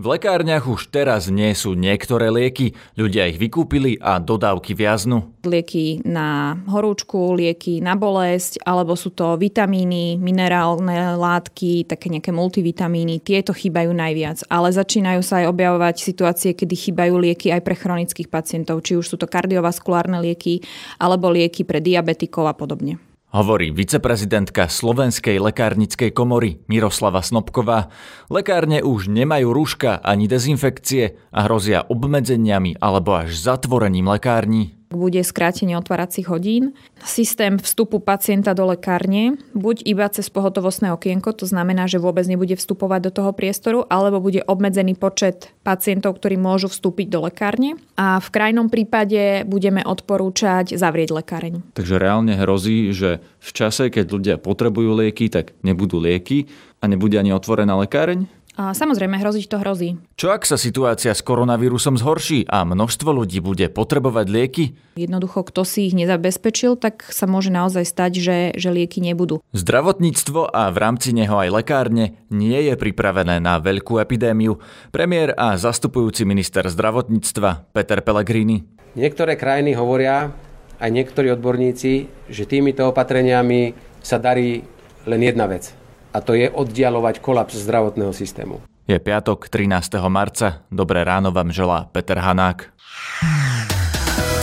V lekárniach už teraz nie sú niektoré lieky, ľudia ich vykúpili a dodávky viaznú. Lieky na horúčku, lieky na bolesť, alebo sú to vitamíny, minerálne látky, také nejaké multivitamíny, tieto chýbajú najviac. Ale začínajú sa aj objavovať situácie, kedy chýbajú lieky aj pre chronických pacientov, či už sú to kardiovaskulárne lieky, alebo lieky pre diabetikov a podobne. Hovorí viceprezidentka Slovenskej lekárnickej komory Miroslava Snobková. Lekárne už nemajú rúška ani dezinfekcie a hrozia obmedzeniami alebo až zatvorením lekární bude skrátenie otváracích hodín, systém vstupu pacienta do lekárne, buď iba cez pohotovostné okienko, to znamená, že vôbec nebude vstupovať do toho priestoru, alebo bude obmedzený počet pacientov, ktorí môžu vstúpiť do lekárne. A v krajnom prípade budeme odporúčať zavrieť lekáreň. Takže reálne hrozí, že v čase, keď ľudia potrebujú lieky, tak nebudú lieky a nebude ani otvorená lekáreň? A samozrejme, hroziť to hrozí. Čo ak sa situácia s koronavírusom zhorší a množstvo ľudí bude potrebovať lieky? Jednoducho, kto si ich nezabezpečil, tak sa môže naozaj stať, že, že lieky nebudú. Zdravotníctvo a v rámci neho aj lekárne nie je pripravené na veľkú epidémiu. Premiér a zastupujúci minister zdravotníctva Peter Pellegrini. Niektoré krajiny hovoria, aj niektorí odborníci, že týmito opatreniami sa darí len jedna vec – a to je oddialovať kolaps zdravotného systému. Je piatok 13. marca. Dobré ráno vám želá Peter Hanák.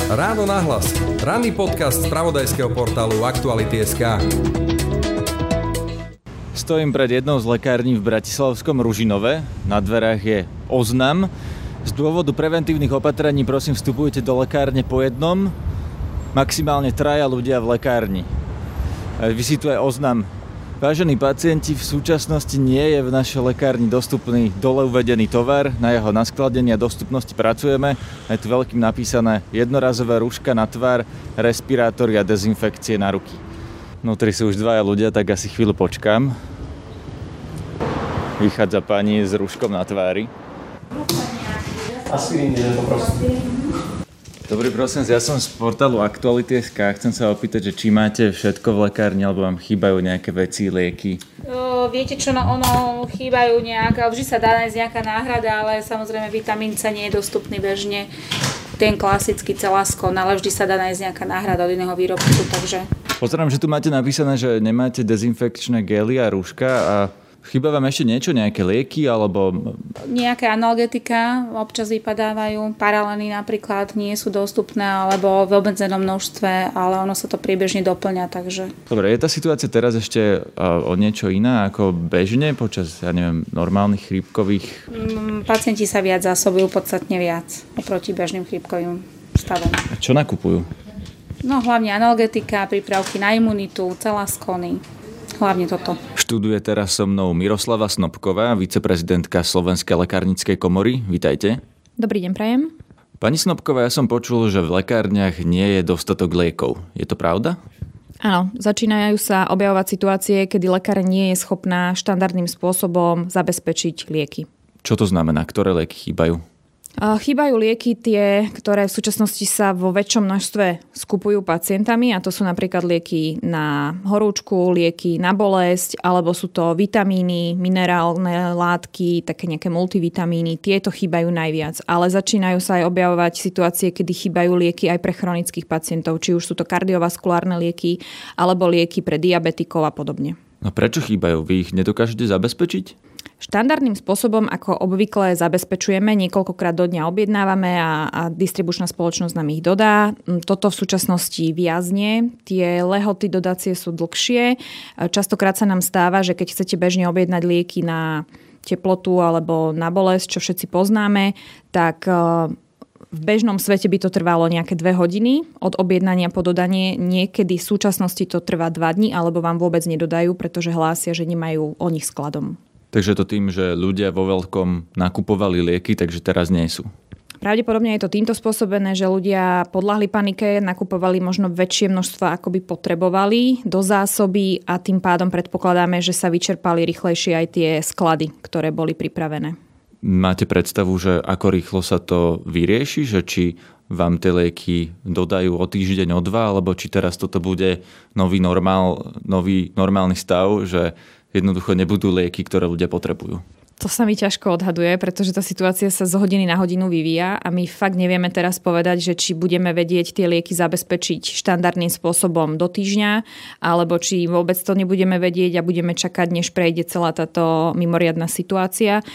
Ráno nahlas. Ranný podcast z pravodajského portálu Aktuality.sk. Stojím pred jednou z lekární v Bratislavskom Ružinove. Na dverách je oznam. Z dôvodu preventívnych opatrení prosím vstupujte do lekárne po jednom. Maximálne traja ľudia v lekárni. Vysí tu aj oznam Vážení pacienti, v súčasnosti nie je v našej lekárni dostupný dole uvedený tovar. Na jeho naskladenie a dostupnosti pracujeme. Je tu veľkým napísané jednorazové rúška na tvár, respirátory a dezinfekcie na ruky. Vnútri sú už dvaja ľudia, tak asi chvíľu počkám. Vychádza pani s rúškom na tvári. Aspirín poprosím. Dobrý, prosím, ja som z portálu Aktuality.sk a chcem sa opýtať, že či máte všetko v lekárni, alebo vám chýbajú nejaké veci, lieky? O, viete čo, no ono chýbajú nejaká, vždy sa dá nájsť nejaká náhrada, ale samozrejme vitamín C nie je dostupný bežne. Ten klasický celaskon, ale vždy sa dá nájsť nejaká náhrada od iného výrobku, takže... Pozerám, že tu máte napísané, že nemáte dezinfekčné gely a rúška a Chýba vám ešte niečo, nejaké lieky alebo... Nejaké analgetika občas vypadávajú, paralely napríklad nie sú dostupné alebo v obmedzenom množstve, ale ono sa to priebežne doplňa, takže... Dobre, je tá situácia teraz ešte o niečo iná ako bežne počas, ja neviem, normálnych chrípkových... Mm, pacienti sa viac zásobujú, podstatne viac oproti bežným chrípkovým stavom. A čo nakupujú? No hlavne analgetika, prípravky na imunitu, celaskony, hlavne toto. Študuje teraz so mnou Miroslava Snobková, viceprezidentka Slovenskej lekárnickej komory. Vítajte. Dobrý deň, prajem. Pani Snobková, ja som počul, že v lekárniach nie je dostatok liekov. Je to pravda? Áno, začínajú sa objavovať situácie, kedy lekár nie je schopná štandardným spôsobom zabezpečiť lieky. Čo to znamená? Ktoré lieky chýbajú? Chýbajú lieky tie, ktoré v súčasnosti sa vo väčšom množstve skupujú pacientami a to sú napríklad lieky na horúčku, lieky na bolesť, alebo sú to vitamíny, minerálne látky, také nejaké multivitamíny. Tieto chýbajú najviac, ale začínajú sa aj objavovať situácie, kedy chýbajú lieky aj pre chronických pacientov, či už sú to kardiovaskulárne lieky, alebo lieky pre diabetikov a podobne. No prečo chýbajú? Vy ich nedokážete zabezpečiť? Štandardným spôsobom, ako obvykle zabezpečujeme, niekoľkokrát do dňa objednávame a, a distribučná spoločnosť nám ich dodá. Mm, toto v súčasnosti viazne, tie lehoty dodacie sú dlhšie. Častokrát sa nám stáva, že keď chcete bežne objednať lieky na teplotu alebo na bolesť, čo všetci poznáme, tak e, v bežnom svete by to trvalo nejaké dve hodiny od objednania po dodanie. Niekedy v súčasnosti to trvá dva dní alebo vám vôbec nedodajú, pretože hlásia, že nemajú o nich skladom. Takže to tým, že ľudia vo veľkom nakupovali lieky, takže teraz nie sú. Pravdepodobne je to týmto spôsobené, že ľudia podľahli panike, nakupovali možno väčšie množstva, ako by potrebovali do zásoby a tým pádom predpokladáme, že sa vyčerpali rýchlejšie aj tie sklady, ktoré boli pripravené. Máte predstavu, že ako rýchlo sa to vyrieši, že či vám tie lieky dodajú o týždeň, o dva, alebo či teraz toto bude nový, normál, nový normálny stav, že jednoducho nebudú lieky, ktoré ľudia potrebujú. To sa mi ťažko odhaduje, pretože tá situácia sa z hodiny na hodinu vyvíja a my fakt nevieme teraz povedať, že či budeme vedieť tie lieky zabezpečiť štandardným spôsobom do týždňa, alebo či vôbec to nebudeme vedieť a budeme čakať, než prejde celá táto mimoriadná situácia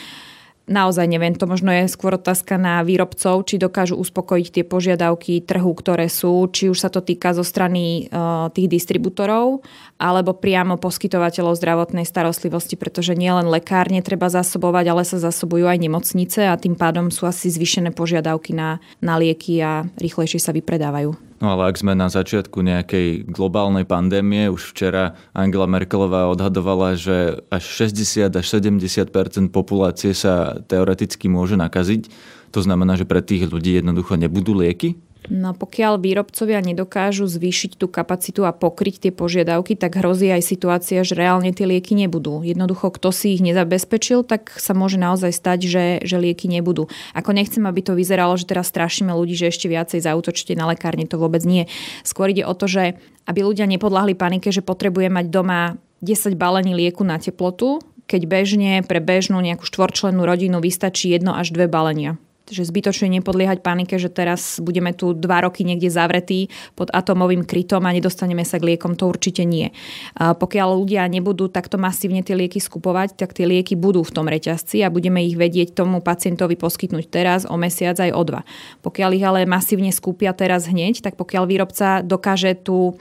naozaj neviem, to možno je skôr otázka na výrobcov, či dokážu uspokojiť tie požiadavky trhu, ktoré sú, či už sa to týka zo strany uh, tých distribútorov, alebo priamo poskytovateľov zdravotnej starostlivosti, pretože nielen lekárne treba zasobovať, ale sa zasobujú aj nemocnice a tým pádom sú asi zvýšené požiadavky na, na lieky a rýchlejšie sa vypredávajú. No ale ak sme na začiatku nejakej globálnej pandémie, už včera Angela Merkelová odhadovala, že až 60 až 70% populácie sa teoreticky môže nakaziť. To znamená, že pre tých ľudí jednoducho nebudú lieky? No pokiaľ výrobcovia nedokážu zvýšiť tú kapacitu a pokryť tie požiadavky, tak hrozí aj situácia, že reálne tie lieky nebudú. Jednoducho, kto si ich nezabezpečil, tak sa môže naozaj stať, že, že lieky nebudú. Ako nechcem, aby to vyzeralo, že teraz strašíme ľudí, že ešte viacej zautočíte na lekárne, to vôbec nie. Skôr ide o to, že aby ľudia nepodľahli panike, že potrebuje mať doma 10 balení lieku na teplotu, keď bežne pre bežnú nejakú štvorčlennú rodinu vystačí jedno až dve balenia že zbytočne nepodliehať panike, že teraz budeme tu dva roky niekde zavretí pod atomovým krytom a nedostaneme sa k liekom, to určite nie. A pokiaľ ľudia nebudú takto masívne tie lieky skupovať, tak tie lieky budú v tom reťazci a budeme ich vedieť tomu pacientovi poskytnúť teraz, o mesiac aj o dva. Pokiaľ ich ale masívne skúpia teraz hneď, tak pokiaľ výrobca dokáže tú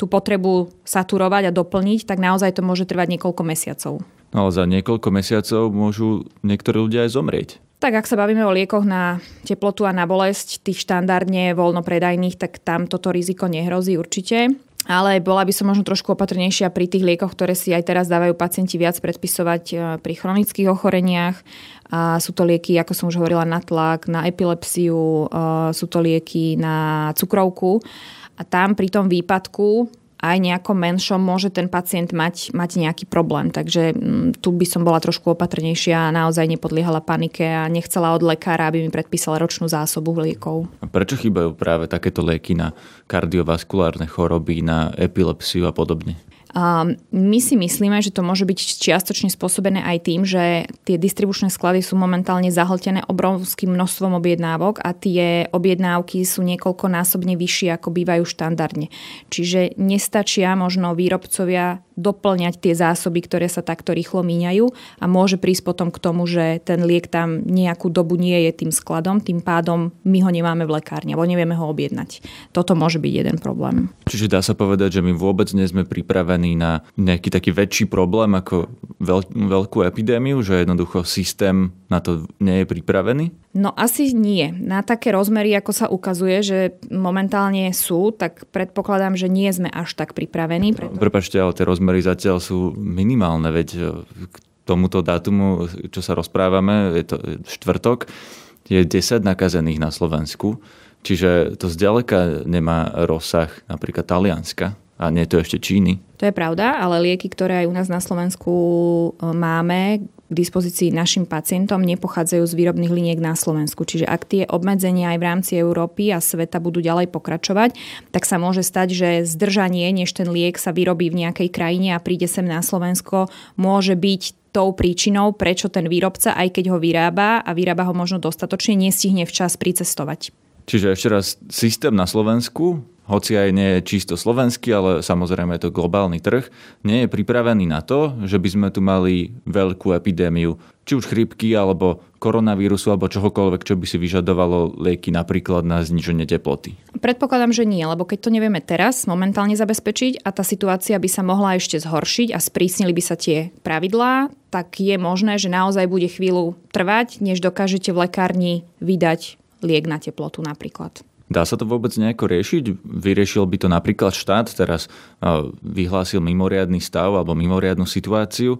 tú potrebu saturovať a doplniť, tak naozaj to môže trvať niekoľko mesiacov. No ale za niekoľko mesiacov môžu niektorí ľudia aj zomrieť. Tak ak sa bavíme o liekoch na teplotu a na bolesť, tých štandardne voľnopredajných, tak tam toto riziko nehrozí určite. Ale bola by som možno trošku opatrnejšia pri tých liekoch, ktoré si aj teraz dávajú pacienti viac predpisovať e, pri chronických ochoreniach. A sú to lieky, ako som už hovorila, na tlak, na epilepsiu, e, sú to lieky na cukrovku. A tam pri tom výpadku aj nejakom menšom môže ten pacient mať, mať nejaký problém. Takže mm, tu by som bola trošku opatrnejšia a naozaj nepodliehala panike a nechcela od lekára, aby mi predpísala ročnú zásobu liekov. A prečo chýbajú práve takéto lieky na kardiovaskulárne choroby, na epilepsiu a podobne? My si myslíme, že to môže byť čiastočne spôsobené aj tým, že tie distribučné sklady sú momentálne zahltené obrovským množstvom objednávok a tie objednávky sú niekoľkonásobne vyššie, ako bývajú štandardne. Čiže nestačia možno výrobcovia doplňať tie zásoby, ktoré sa takto rýchlo míňajú a môže prísť potom k tomu, že ten liek tam nejakú dobu nie je tým skladom, tým pádom my ho nemáme v lekárni, alebo nevieme ho objednať. Toto môže byť jeden problém. Čiže dá sa povedať, že my vôbec nie sme pripravení na nejaký taký väčší problém ako veľ, veľkú epidémiu, že jednoducho systém na to nie je pripravený? No asi nie. Na také rozmery, ako sa ukazuje, že momentálne sú, tak predpokladám, že nie sme až tak pripravení. Preto... Prepačte, ale tie rozmery zatiaľ sú minimálne, veď e, k tomuto dátumu, čo sa rozprávame, je to štvrtok, je 10 nakazených na Slovensku, čiže to zďaleka nemá rozsah napríklad Talianska a nie je to ešte Číny. To je pravda, ale lieky, ktoré aj u nás na Slovensku e, máme, k dispozícii našim pacientom nepochádzajú z výrobných liniek na Slovensku. Čiže ak tie obmedzenia aj v rámci Európy a sveta budú ďalej pokračovať, tak sa môže stať, že zdržanie, než ten liek sa vyrobí v nejakej krajine a príde sem na Slovensko, môže byť tou príčinou, prečo ten výrobca, aj keď ho vyrába a vyrába ho možno dostatočne, nestihne včas pricestovať. Čiže ešte raz, systém na Slovensku hoci aj nie je čisto slovenský, ale samozrejme je to globálny trh, nie je pripravený na to, že by sme tu mali veľkú epidémiu, či už chrypky, alebo koronavírusu, alebo čohokoľvek, čo by si vyžadovalo lieky napríklad na zniženie teploty. Predpokladám, že nie, lebo keď to nevieme teraz momentálne zabezpečiť a tá situácia by sa mohla ešte zhoršiť a sprísnili by sa tie pravidlá, tak je možné, že naozaj bude chvíľu trvať, než dokážete v lekárni vydať liek na teplotu napríklad. Dá sa to vôbec nejako riešiť? Vyriešil by to napríklad štát, teraz vyhlásil mimoriadný stav alebo mimoriadnú situáciu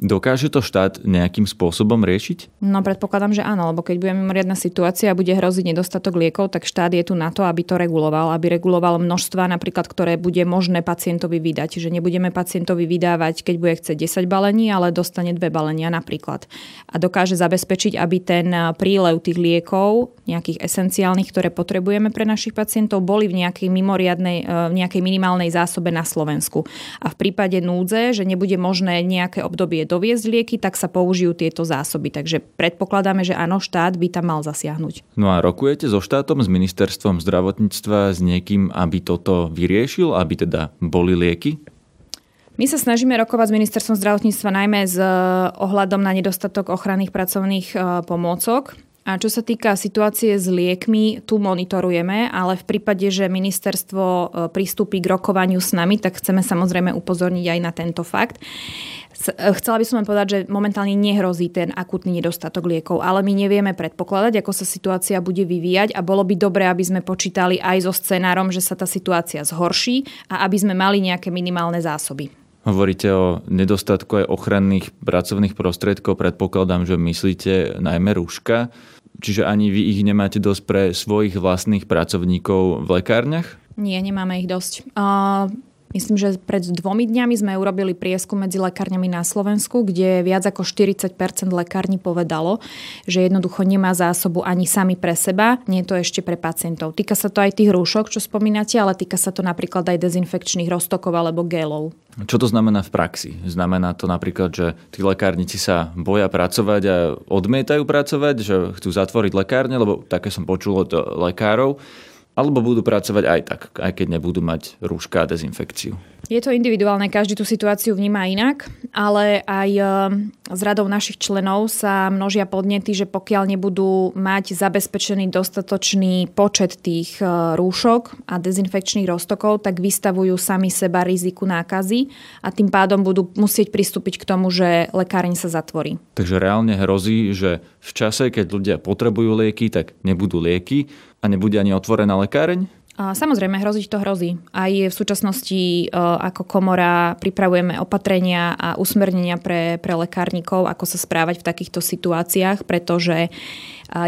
Dokáže to štát nejakým spôsobom riešiť? No predpokladám, že áno, lebo keď bude mimoriadná situácia a bude hroziť nedostatok liekov, tak štát je tu na to, aby to reguloval, aby reguloval množstva napríklad, ktoré bude možné pacientovi vydať. Čiže nebudeme pacientovi vydávať, keď bude chcieť 10 balení, ale dostane dve balenia napríklad. A dokáže zabezpečiť, aby ten prílev tých liekov, nejakých esenciálnych, ktoré potrebujeme pre našich pacientov, boli v nejakej mimoriadnej, e, v nejakej minimálnej zásobe na Slovensku. A v prípade núdze, že nebude možné nejaké obdobie je doviezť lieky, tak sa použijú tieto zásoby. Takže predpokladáme, že áno, štát by tam mal zasiahnuť. No a rokujete so štátom, s ministerstvom zdravotníctva, s niekým, aby toto vyriešil, aby teda boli lieky? My sa snažíme rokovať s ministerstvom zdravotníctva najmä s eh, ohľadom na nedostatok ochranných pracovných eh, pomôcok. A čo sa týka situácie s liekmi, tu monitorujeme, ale v prípade, že ministerstvo eh, pristúpi k rokovaniu s nami, tak chceme samozrejme upozorniť aj na tento fakt. Chcela by som len povedať, že momentálne nehrozí ten akutný nedostatok liekov, ale my nevieme predpokladať, ako sa situácia bude vyvíjať a bolo by dobré, aby sme počítali aj so scenárom, že sa tá situácia zhorší a aby sme mali nejaké minimálne zásoby. Hovoríte o nedostatku aj ochranných pracovných prostriedkov. Predpokladám, že myslíte najmä rúška. Čiže ani vy ich nemáte dosť pre svojich vlastných pracovníkov v lekárniach? Nie, nemáme ich dosť. Uh, Myslím, že pred dvomi dňami sme urobili prieskum medzi lekárňami na Slovensku, kde viac ako 40% lekární povedalo, že jednoducho nemá zásobu ani sami pre seba, nie je to ešte pre pacientov. Týka sa to aj tých rúšok, čo spomínate, ale týka sa to napríklad aj dezinfekčných roztokov alebo gelov. Čo to znamená v praxi? Znamená to napríklad, že tí lekárnici sa boja pracovať a odmietajú pracovať, že chcú zatvoriť lekárne, lebo také som počul od lekárov alebo budú pracovať aj tak, aj keď nebudú mať rúška a dezinfekciu. Je to individuálne, každý tú situáciu vníma inak, ale aj e, z radou našich členov sa množia podnety, že pokiaľ nebudú mať zabezpečený dostatočný počet tých e, rúšok a dezinfekčných roztokov, tak vystavujú sami seba riziku nákazy a tým pádom budú musieť pristúpiť k tomu, že lekáreň sa zatvorí. Takže reálne hrozí, že v čase, keď ľudia potrebujú lieky, tak nebudú lieky a nebude ani otvorená lekáreň? Samozrejme, hroziť to hrozí. Aj v súčasnosti e, ako komora pripravujeme opatrenia a usmernenia pre, pre lekárnikov, ako sa správať v takýchto situáciách, pretože e,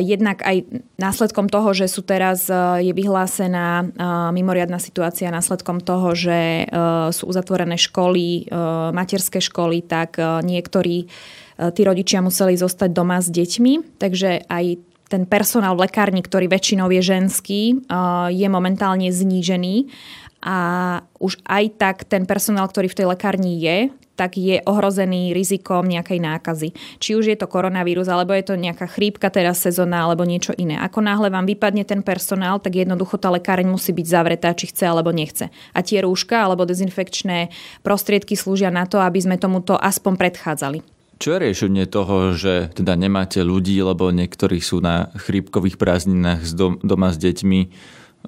jednak aj následkom toho, že sú teraz e, je vyhlásená mimoriadná situácia, následkom toho, že sú uzatvorené školy, materské školy, tak niektorí tí rodičia museli zostať doma s deťmi, takže aj ten personál v lekárni, ktorý väčšinou je ženský, je momentálne znížený a už aj tak ten personál, ktorý v tej lekárni je, tak je ohrozený rizikom nejakej nákazy. Či už je to koronavírus, alebo je to nejaká chrípka teraz sezóna, alebo niečo iné. Ako náhle vám vypadne ten personál, tak jednoducho tá lekáreň musí byť zavretá, či chce alebo nechce. A tie rúška alebo dezinfekčné prostriedky slúžia na to, aby sme tomuto aspoň predchádzali. Čo je riešenie toho, že teda nemáte ľudí, lebo niektorí sú na chrípkových prázdninách doma s deťmi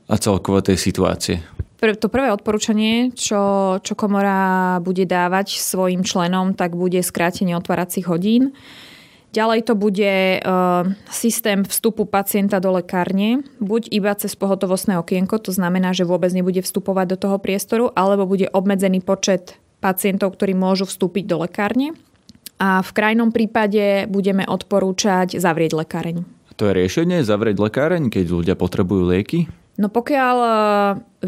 a celkovo tej situácie? To prvé odporúčanie, čo, čo komora bude dávať svojim členom, tak bude skrátenie otváracích hodín. Ďalej to bude uh, systém vstupu pacienta do lekárne, buď iba cez pohotovostné okienko, to znamená, že vôbec nebude vstupovať do toho priestoru, alebo bude obmedzený počet pacientov, ktorí môžu vstúpiť do lekárne a v krajnom prípade budeme odporúčať zavrieť lekáreň. To je riešenie, zavrieť lekáreň, keď ľudia potrebujú lieky? No pokiaľ e,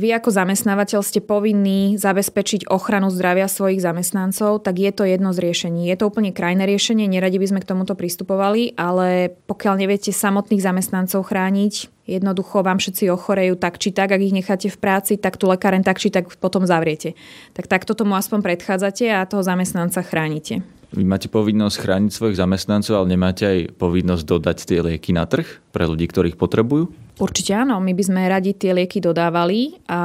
vy ako zamestnávateľ ste povinní zabezpečiť ochranu zdravia svojich zamestnancov, tak je to jedno z riešení. Je to úplne krajné riešenie, neradi by sme k tomuto pristupovali, ale pokiaľ neviete samotných zamestnancov chrániť, jednoducho vám všetci ochorejú tak či tak, ak ich necháte v práci, tak tu lekáren tak či tak potom zavriete. Tak takto tomu aspoň predchádzate a toho zamestnanca chránite. Vy máte povinnosť chrániť svojich zamestnancov, ale nemáte aj povinnosť dodať tie lieky na trh pre ľudí, ktorých potrebujú? Určite áno, my by sme radi tie lieky dodávali a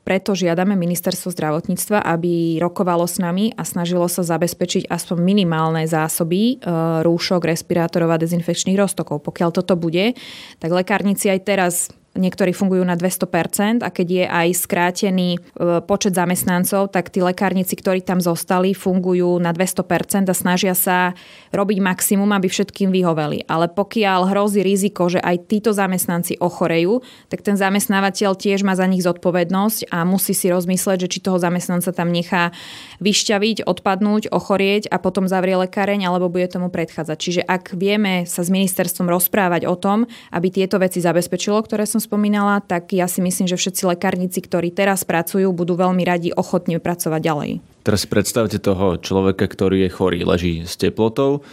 preto žiadame ministerstvo zdravotníctva, aby rokovalo s nami a snažilo sa zabezpečiť aspoň minimálne zásoby e, rúšok, respirátorov a dezinfekčných roztokov. Pokiaľ toto bude, tak lekárnici aj teraz niektorí fungujú na 200% a keď je aj skrátený e, počet zamestnancov, tak tí lekárnici, ktorí tam zostali, fungujú na 200% a snažia sa robiť maximum, aby všetkým vyhoveli. Ale pokiaľ hrozí riziko, že aj títo zamestnanci ochorejú, tak ten zamestnávateľ tiež má za nich zodpovednosť a musí si rozmyslieť, že či toho zamestnanca tam nechá vyšťaviť, odpadnúť, ochorieť a potom zavrie lekáreň alebo bude tomu predchádzať. Čiže ak vieme sa s ministerstvom rozprávať o tom, aby tieto veci zabezpečilo, ktoré som spomínala, tak ja si myslím, že všetci lekárnici, ktorí teraz pracujú, budú veľmi radi ochotne pracovať ďalej. Teraz predstavte toho človeka, ktorý je chorý, leží s teplotou,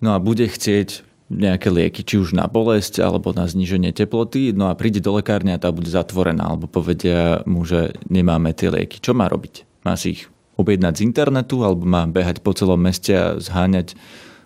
no a bude chcieť nejaké lieky, či už na bolesť alebo na zníženie teploty, no a príde do lekárne a tá bude zatvorená, alebo povedia mu, že nemáme tie lieky. Čo má robiť? Má si ich objednať z internetu alebo má behať po celom meste a zháňať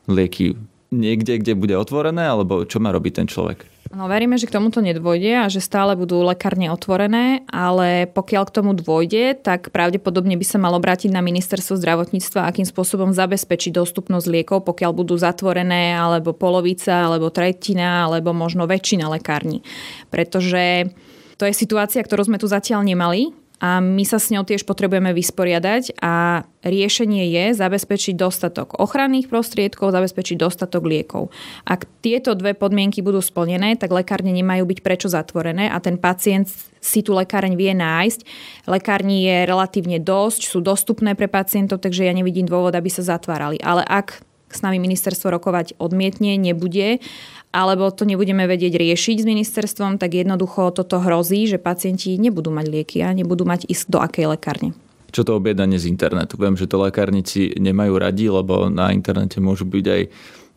lieky niekde, kde bude otvorené, alebo čo má robiť ten človek? No veríme, že k tomuto nedôjde a že stále budú lekárne otvorené, ale pokiaľ k tomu dôjde, tak pravdepodobne by sa malo obrátiť na ministerstvo zdravotníctva, akým spôsobom zabezpečiť dostupnosť liekov, pokiaľ budú zatvorené alebo polovica, alebo tretina, alebo možno väčšina lekární. Pretože to je situácia, ktorú sme tu zatiaľ nemali a my sa s ňou tiež potrebujeme vysporiadať a riešenie je zabezpečiť dostatok ochranných prostriedkov, zabezpečiť dostatok liekov. Ak tieto dve podmienky budú splnené, tak lekárne nemajú byť prečo zatvorené a ten pacient si tu lekáreň vie nájsť. Lekárni je relatívne dosť, sú dostupné pre pacientov, takže ja nevidím dôvod, aby sa zatvárali. Ale ak s nami ministerstvo rokovať odmietne, nebude alebo to nebudeme vedieť riešiť s ministerstvom, tak jednoducho toto hrozí, že pacienti nebudú mať lieky a nebudú mať ísť do akej lekárne. Čo to objednanie z internetu? Viem, že to lekárnici nemajú radi, lebo na internete môžu byť aj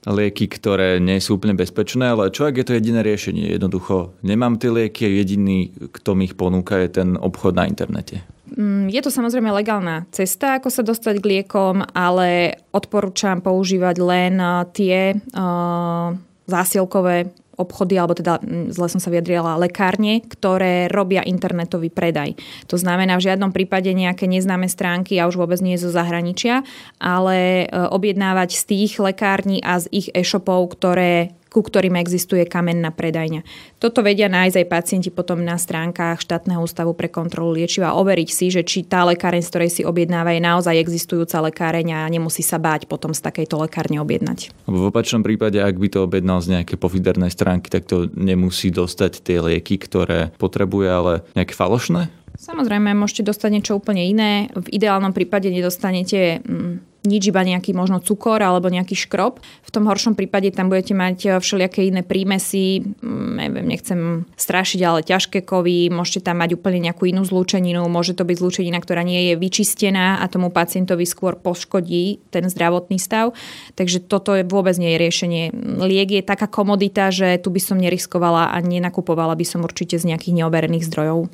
lieky, ktoré nie sú úplne bezpečné, ale čo ak je to jediné riešenie? Jednoducho nemám tie lieky jediný, kto mi ich ponúka, je ten obchod na internete. Mm, je to samozrejme legálna cesta, ako sa dostať k liekom, ale odporúčam používať len tie uh, zásielkové obchody, alebo teda, mm, zle som sa vyjadrila, lekárne, ktoré robia internetový predaj. To znamená v žiadnom prípade nejaké neznáme stránky, a už vôbec nie zo zahraničia, ale e, objednávať z tých lekární a z ich e-shopov, ktoré ku ktorým existuje kamenná predajňa. Toto vedia nájsť aj pacienti potom na stránkach štátneho ústavu pre kontrolu liečiva a overiť si, že či tá lekáreň, z ktorej si objednáva, je naozaj existujúca lekáreň a nemusí sa báť potom z takejto lekárne objednať. V opačnom prípade, ak by to objednal z nejakej pofidernej stránky, tak to nemusí dostať tie lieky, ktoré potrebuje, ale nejaké falošné? Samozrejme, môžete dostať niečo úplne iné. V ideálnom prípade nedostanete mm, nič, iba nejaký možno cukor alebo nejaký škrob. V tom horšom prípade tam budete mať eh, všelijaké iné prímesy, mm, neviem, nechcem strašiť, ale ťažké kovy, môžete tam mať úplne nejakú inú zlúčeninu, môže to byť zlúčenina, ktorá nie je vyčistená a tomu pacientovi skôr poškodí ten zdravotný stav. Takže toto je vôbec nie je riešenie. Liek je taká komodita, že tu by som neriskovala a nenakupovala by som určite z nejakých neoberených zdrojov.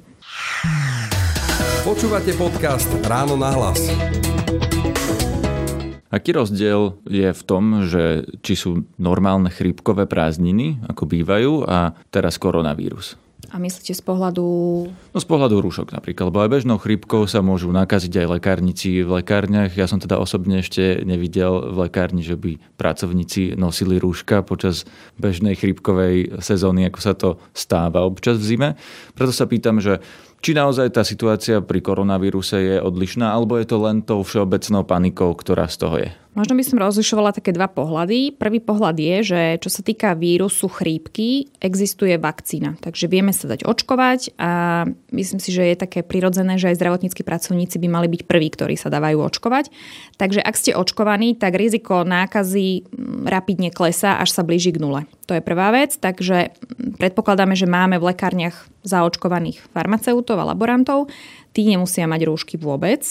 Počúvate podcast Ráno na hlas. Aký rozdiel je v tom, že či sú normálne chrípkové prázdniny, ako bývajú, a teraz koronavírus? A myslíte z pohľadu... No z pohľadu rúšok napríklad, lebo aj bežnou chrípkou sa môžu nakaziť aj lekárnici v lekárniach. Ja som teda osobne ešte nevidel v lekárni, že by pracovníci nosili rúška počas bežnej chrípkovej sezóny, ako sa to stáva občas v zime. Preto sa pýtam, že či naozaj tá situácia pri koronavíruse je odlišná, alebo je to len tou všeobecnou panikou, ktorá z toho je? Možno by som rozlišovala také dva pohľady. Prvý pohľad je, že čo sa týka vírusu chrípky, existuje vakcína. Takže vieme sa dať očkovať a myslím si, že je také prirodzené, že aj zdravotníckí pracovníci by mali byť prví, ktorí sa dávajú očkovať. Takže ak ste očkovaní, tak riziko nákazy mm, rapidne klesá, až sa blíži k nule. To je prvá vec, takže predpokladáme, že máme v lekárniach zaočkovaných farmaceutov a laborantov. Tí nemusia mať rúšky vôbec.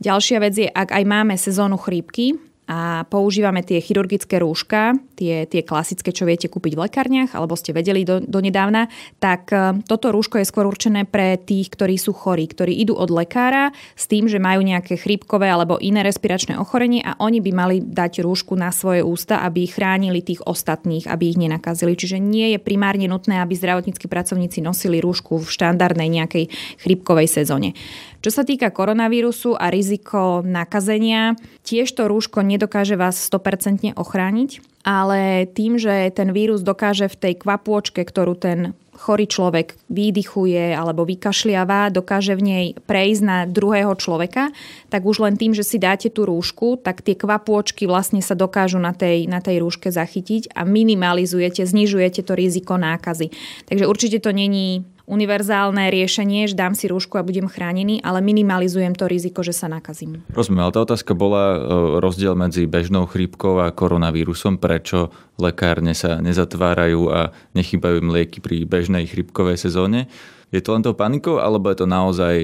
Ďalšia vec je, ak aj máme sezónu chrípky, a používame tie chirurgické rúška, tie, tie klasické, čo viete kúpiť v lekárniach, alebo ste vedeli do, donedávna, tak e, toto rúško je skôr určené pre tých, ktorí sú chorí, ktorí idú od lekára s tým, že majú nejaké chrípkové alebo iné respiračné ochorenie a oni by mali dať rúšku na svoje ústa, aby chránili tých ostatných, aby ich nenakazili. Čiže nie je primárne nutné, aby zdravotníckí pracovníci nosili rúšku v štandardnej nejakej chrípkovej sezóne. Čo sa týka koronavírusu a riziko nakazenia, tiež to rúško nedokáže vás 100% ochrániť, ale tým, že ten vírus dokáže v tej kvapôčke, ktorú ten chorý človek výdychuje alebo vykašliava, dokáže v nej prejsť na druhého človeka, tak už len tým, že si dáte tú rúšku, tak tie kvapôčky vlastne sa dokážu na tej, na tej rúške zachytiť a minimalizujete, znižujete to riziko nákazy. Takže určite to není univerzálne riešenie, že dám si rúšku a budem chránený, ale minimalizujem to riziko, že sa nakazím. Rozumiem, ale tá otázka bola e, rozdiel medzi bežnou chrípkou a koronavírusom. Prečo lekárne sa nezatvárajú a nechybajú im lieky pri bežnej chrípkovej sezóne? Je to len to panikou, alebo je to naozaj,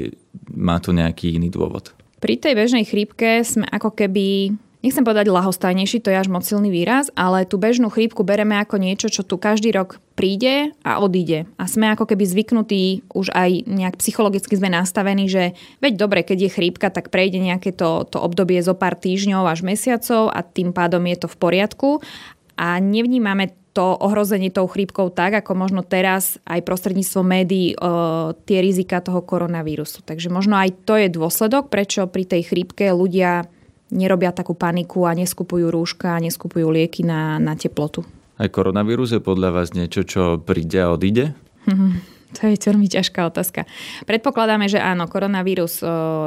má to nejaký iný dôvod? Pri tej bežnej chrípke sme ako keby nechcem povedať lahostajnejší, to je až moc silný výraz, ale tú bežnú chrípku bereme ako niečo, čo tu každý rok príde a odíde. A sme ako keby zvyknutí, už aj nejak psychologicky sme nastavení, že veď dobre, keď je chrípka, tak prejde nejaké to, to obdobie zo pár týždňov až mesiacov a tým pádom je to v poriadku. A nevnímame to ohrozenie tou chrípkou tak, ako možno teraz aj prostredníctvom médií o, tie rizika toho koronavírusu. Takže možno aj to je dôsledok, prečo pri tej chrípke ľudia nerobia takú paniku a neskupujú rúška a neskupujú lieky na, na teplotu. Aj koronavírus je podľa vás niečo, čo príde a odíde? To je veľmi ťažká otázka. Predpokladáme, že áno, koronavírus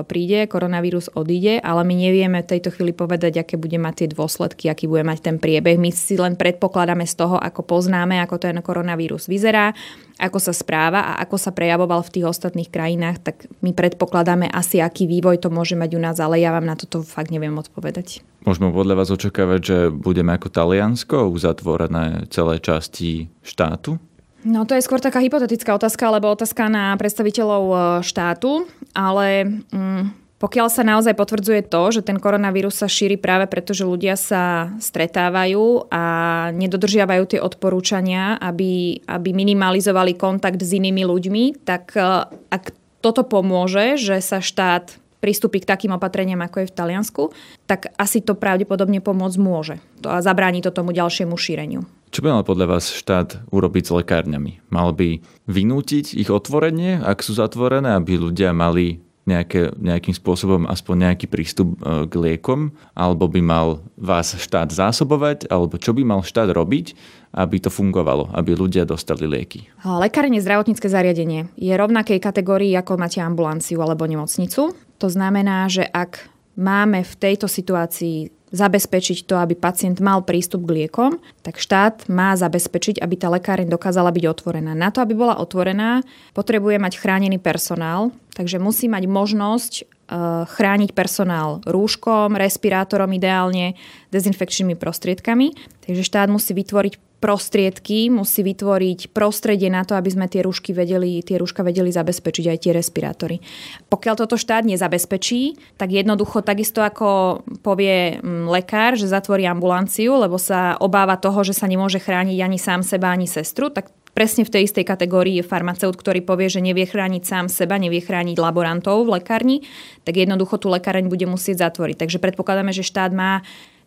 príde, koronavírus odíde, ale my nevieme v tejto chvíli povedať, aké bude mať tie dôsledky, aký bude mať ten priebeh. My si len predpokladáme z toho, ako poznáme, ako ten koronavírus vyzerá, ako sa správa a ako sa prejavoval v tých ostatných krajinách, tak my predpokladáme asi, aký vývoj to môže mať u nás, ale ja vám na toto fakt neviem odpovedať. Môžeme podľa vás očakávať, že budeme ako Taliansko uzatvorené celé časti štátu? No to je skôr taká hypotetická otázka, alebo otázka na predstaviteľov e, štátu, ale mm, pokiaľ sa naozaj potvrdzuje to, že ten koronavírus sa šíri práve preto, že ľudia sa stretávajú a nedodržiavajú tie odporúčania, aby, aby minimalizovali kontakt s inými ľuďmi, tak e, ak toto pomôže, že sa štát pristúpi k takým opatreniam, ako je v Taliansku, tak asi to pravdepodobne pomôcť môže a zabráni to tomu ďalšiemu šíreniu. Čo by mal podľa vás štát urobiť s lekárňami? Mal by vynútiť ich otvorenie, ak sú zatvorené, aby ľudia mali nejaké, nejakým spôsobom aspoň nejaký prístup e, k liekom, alebo by mal vás štát zásobovať, alebo čo by mal štát robiť, aby to fungovalo, aby ľudia dostali lieky. Lekárne zdravotnícke zariadenie je rovnakej kategórii, ako máte ambulanciu alebo nemocnicu. To znamená, že ak máme v tejto situácii zabezpečiť to, aby pacient mal prístup k liekom, tak štát má zabezpečiť, aby tá lekáreň dokázala byť otvorená. Na to, aby bola otvorená, potrebuje mať chránený personál, takže musí mať možnosť e, chrániť personál rúškom, respirátorom ideálne, dezinfekčnými prostriedkami. Takže štát musí vytvoriť prostriedky, musí vytvoriť prostredie na to, aby sme tie rúšky vedeli, tie rúška vedeli zabezpečiť aj tie respirátory. Pokiaľ toto štát nezabezpečí, tak jednoducho takisto ako povie mm, lekár, že zatvorí ambulanciu, lebo sa obáva toho, že sa nemôže chrániť ani sám seba, ani sestru, tak Presne v tej istej kategórii je farmaceut, ktorý povie, že nevie chrániť sám seba, nevie chrániť laborantov v lekárni, tak jednoducho tú lekáreň bude musieť zatvoriť. Takže predpokladáme, že štát má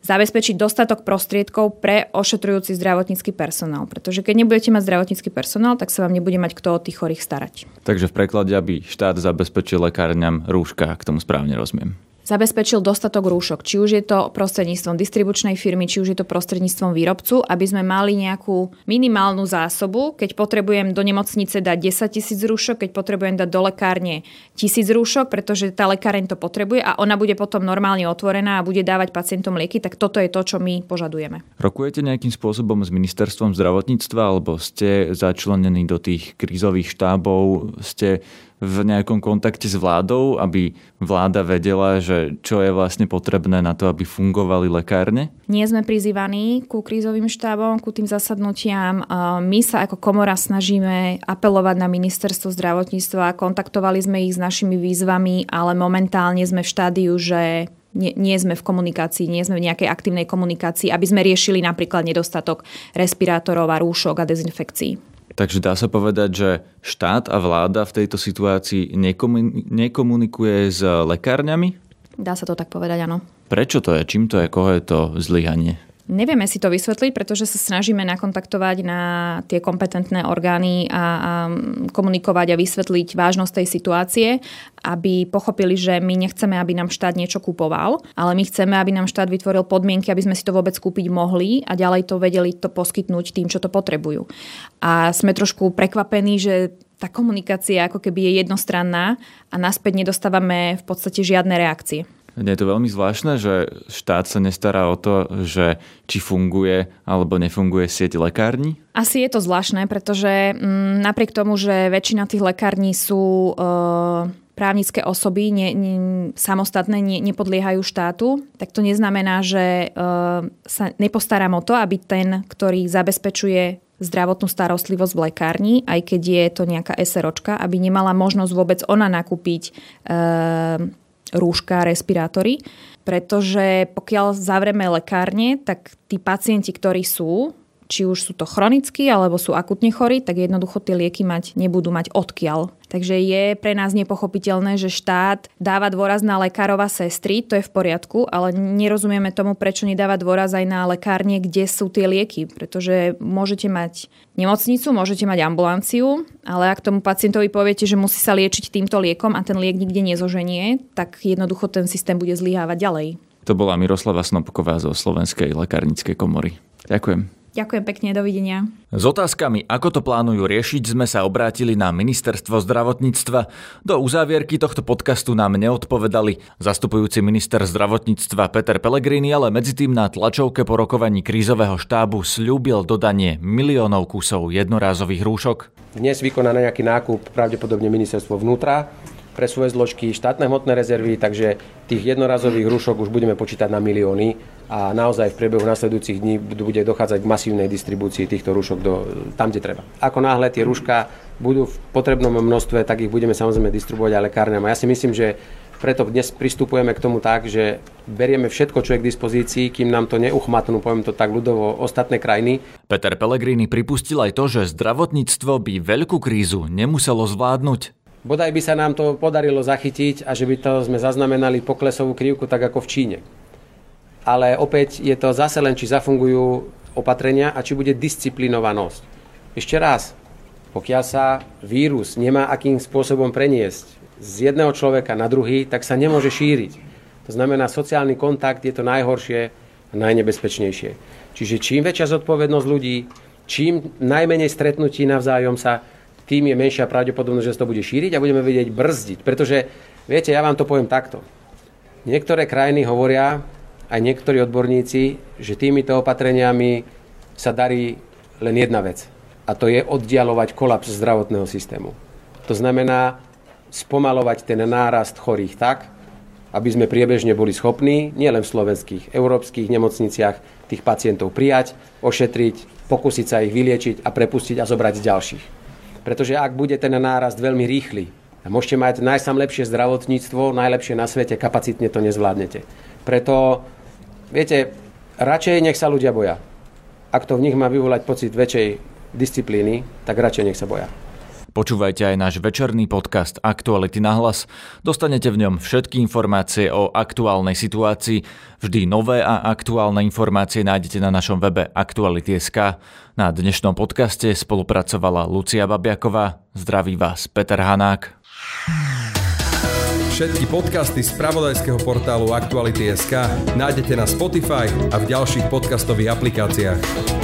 zabezpečiť dostatok prostriedkov pre ošetrujúci zdravotnícky personál. Pretože keď nebudete mať zdravotnícky personál, tak sa vám nebude mať kto o tých chorých starať. Takže v preklade, aby štát zabezpečil lekárňam rúška, ak tomu správne rozumiem zabezpečil dostatok rúšok. Či už je to prostredníctvom distribučnej firmy, či už je to prostredníctvom výrobcu, aby sme mali nejakú minimálnu zásobu. Keď potrebujem do nemocnice dať 10 tisíc rúšok, keď potrebujem dať do lekárne tisíc rúšok, pretože tá lekáreň to potrebuje a ona bude potom normálne otvorená a bude dávať pacientom lieky, tak toto je to, čo my požadujeme. Rokujete nejakým spôsobom s ministerstvom zdravotníctva alebo ste začlenení do tých krízových štábov, ste v nejakom kontakte s vládou, aby vláda vedela, že čo je vlastne potrebné na to, aby fungovali lekárne? Nie sme prizývaní ku krízovým štábom, ku tým zasadnutiam. My sa ako komora snažíme apelovať na ministerstvo zdravotníctva. Kontaktovali sme ich s našimi výzvami, ale momentálne sme v štádiu, že nie, nie sme v komunikácii, nie sme v nejakej aktívnej komunikácii, aby sme riešili napríklad nedostatok respirátorov a rúšok a dezinfekcií. Takže dá sa povedať, že štát a vláda v tejto situácii nekomunikuje s lekárňami? Dá sa to tak povedať, áno. Prečo to je? Čím to je? Koho je to zlyhanie? Nevieme si to vysvetliť, pretože sa snažíme nakontaktovať na tie kompetentné orgány a, a komunikovať a vysvetliť vážnosť tej situácie, aby pochopili, že my nechceme, aby nám štát niečo kupoval, ale my chceme, aby nám štát vytvoril podmienky, aby sme si to vôbec kúpiť mohli a ďalej to vedeli to poskytnúť tým, čo to potrebujú. A sme trošku prekvapení, že tá komunikácia ako keby je jednostranná a naspäť nedostávame v podstate žiadne reakcie. Nie je to veľmi zvláštne, že štát sa nestará o to, že či funguje alebo nefunguje sieť lekární? Asi je to zvláštne, pretože m, mm, napriek tomu, že väčšina tých lekární sú... E, právnické osoby ne, ne, samostatné ne, nepodliehajú štátu, tak to neznamená, že e, sa nepostarám o to, aby ten, ktorý zabezpečuje zdravotnú starostlivosť v lekárni, aj keď je to nejaká SROčka, aby nemala možnosť vôbec ona nakúpiť e, rúška, respirátory, pretože pokiaľ zavreme lekárne, tak tí pacienti, ktorí sú či už sú to chronicky alebo sú akutne chorí, tak jednoducho tie lieky mať nebudú mať odkiaľ. Takže je pre nás nepochopiteľné, že štát dáva dôraz na lekárov a sestry, to je v poriadku, ale nerozumieme tomu, prečo nedáva dôraz aj na lekárne, kde sú tie lieky, pretože môžete mať nemocnicu, môžete mať ambulanciu, ale ak tomu pacientovi poviete, že musí sa liečiť týmto liekom a ten liek nikde nezoženie, tak jednoducho ten systém bude zlyhávať ďalej. To bola Miroslava Snopková zo Slovenskej lekárnickej komory. Ďakujem. Ďakujem pekne, dovidenia. S otázkami, ako to plánujú riešiť, sme sa obrátili na ministerstvo zdravotníctva. Do uzávierky tohto podcastu nám neodpovedali zastupujúci minister zdravotníctva Peter Pellegrini, ale medzi tým na tlačovke po rokovaní krízového štábu slúbil dodanie miliónov kusov jednorázových rúšok. Dnes vykoná nejaký nákup pravdepodobne ministerstvo vnútra pre svoje zložky štátne hmotné rezervy, takže tých jednorazových rúšok už budeme počítať na milióny a naozaj v priebehu nasledujúcich dní bude dochádzať k masívnej distribúcii týchto rúšok do, tam, kde treba. Ako náhle tie rúška budú v potrebnom množstve, tak ich budeme samozrejme distribuovať aj lekárňam. Ja si myslím, že preto dnes pristupujeme k tomu tak, že berieme všetko, čo je k dispozícii, kým nám to neuchmatnú, poviem to tak ľudovo, ostatné krajiny. Peter Pellegrini pripustil aj to, že zdravotníctvo by veľkú krízu nemuselo zvládnuť. Bodaj by sa nám to podarilo zachytiť a že by to sme zaznamenali poklesovú krivku tak ako v Číne. Ale opäť je to zase len, či zafungujú opatrenia a či bude disciplinovanosť. Ešte raz, pokiaľ sa vírus nemá akým spôsobom preniesť z jedného človeka na druhý, tak sa nemôže šíriť. To znamená, sociálny kontakt je to najhoršie a najnebezpečnejšie. Čiže čím väčšia zodpovednosť ľudí, čím najmenej stretnutí navzájom sa, tým je menšia pravdepodobnosť, že sa to bude šíriť a budeme vedieť brzdiť. Pretože, viete, ja vám to poviem takto. Niektoré krajiny hovoria, aj niektorí odborníci, že týmito opatreniami sa darí len jedna vec. A to je oddialovať kolaps zdravotného systému. To znamená spomalovať ten nárast chorých tak, aby sme priebežne boli schopní, nielen v slovenských, európskych nemocniciach, tých pacientov prijať, ošetriť, pokúsiť sa ich vyliečiť a prepustiť a zobrať z ďalších. Pretože ak bude ten nárast veľmi rýchly môžete mať najsam lepšie zdravotníctvo, najlepšie na svete, kapacitne to nezvládnete. Preto, viete, radšej nech sa ľudia boja. Ak to v nich má vyvolať pocit väčšej disciplíny, tak radšej nech sa boja. Počúvajte aj náš večerný podcast Aktuality na hlas. Dostanete v ňom všetky informácie o aktuálnej situácii. Vždy nové a aktuálne informácie nájdete na našom webe Aktuality.sk. Na dnešnom podcaste spolupracovala Lucia Babiaková. Zdraví vás Peter Hanák. Všetky podcasty z pravodajského portálu Aktuality.sk nájdete na Spotify a v ďalších podcastových aplikáciách.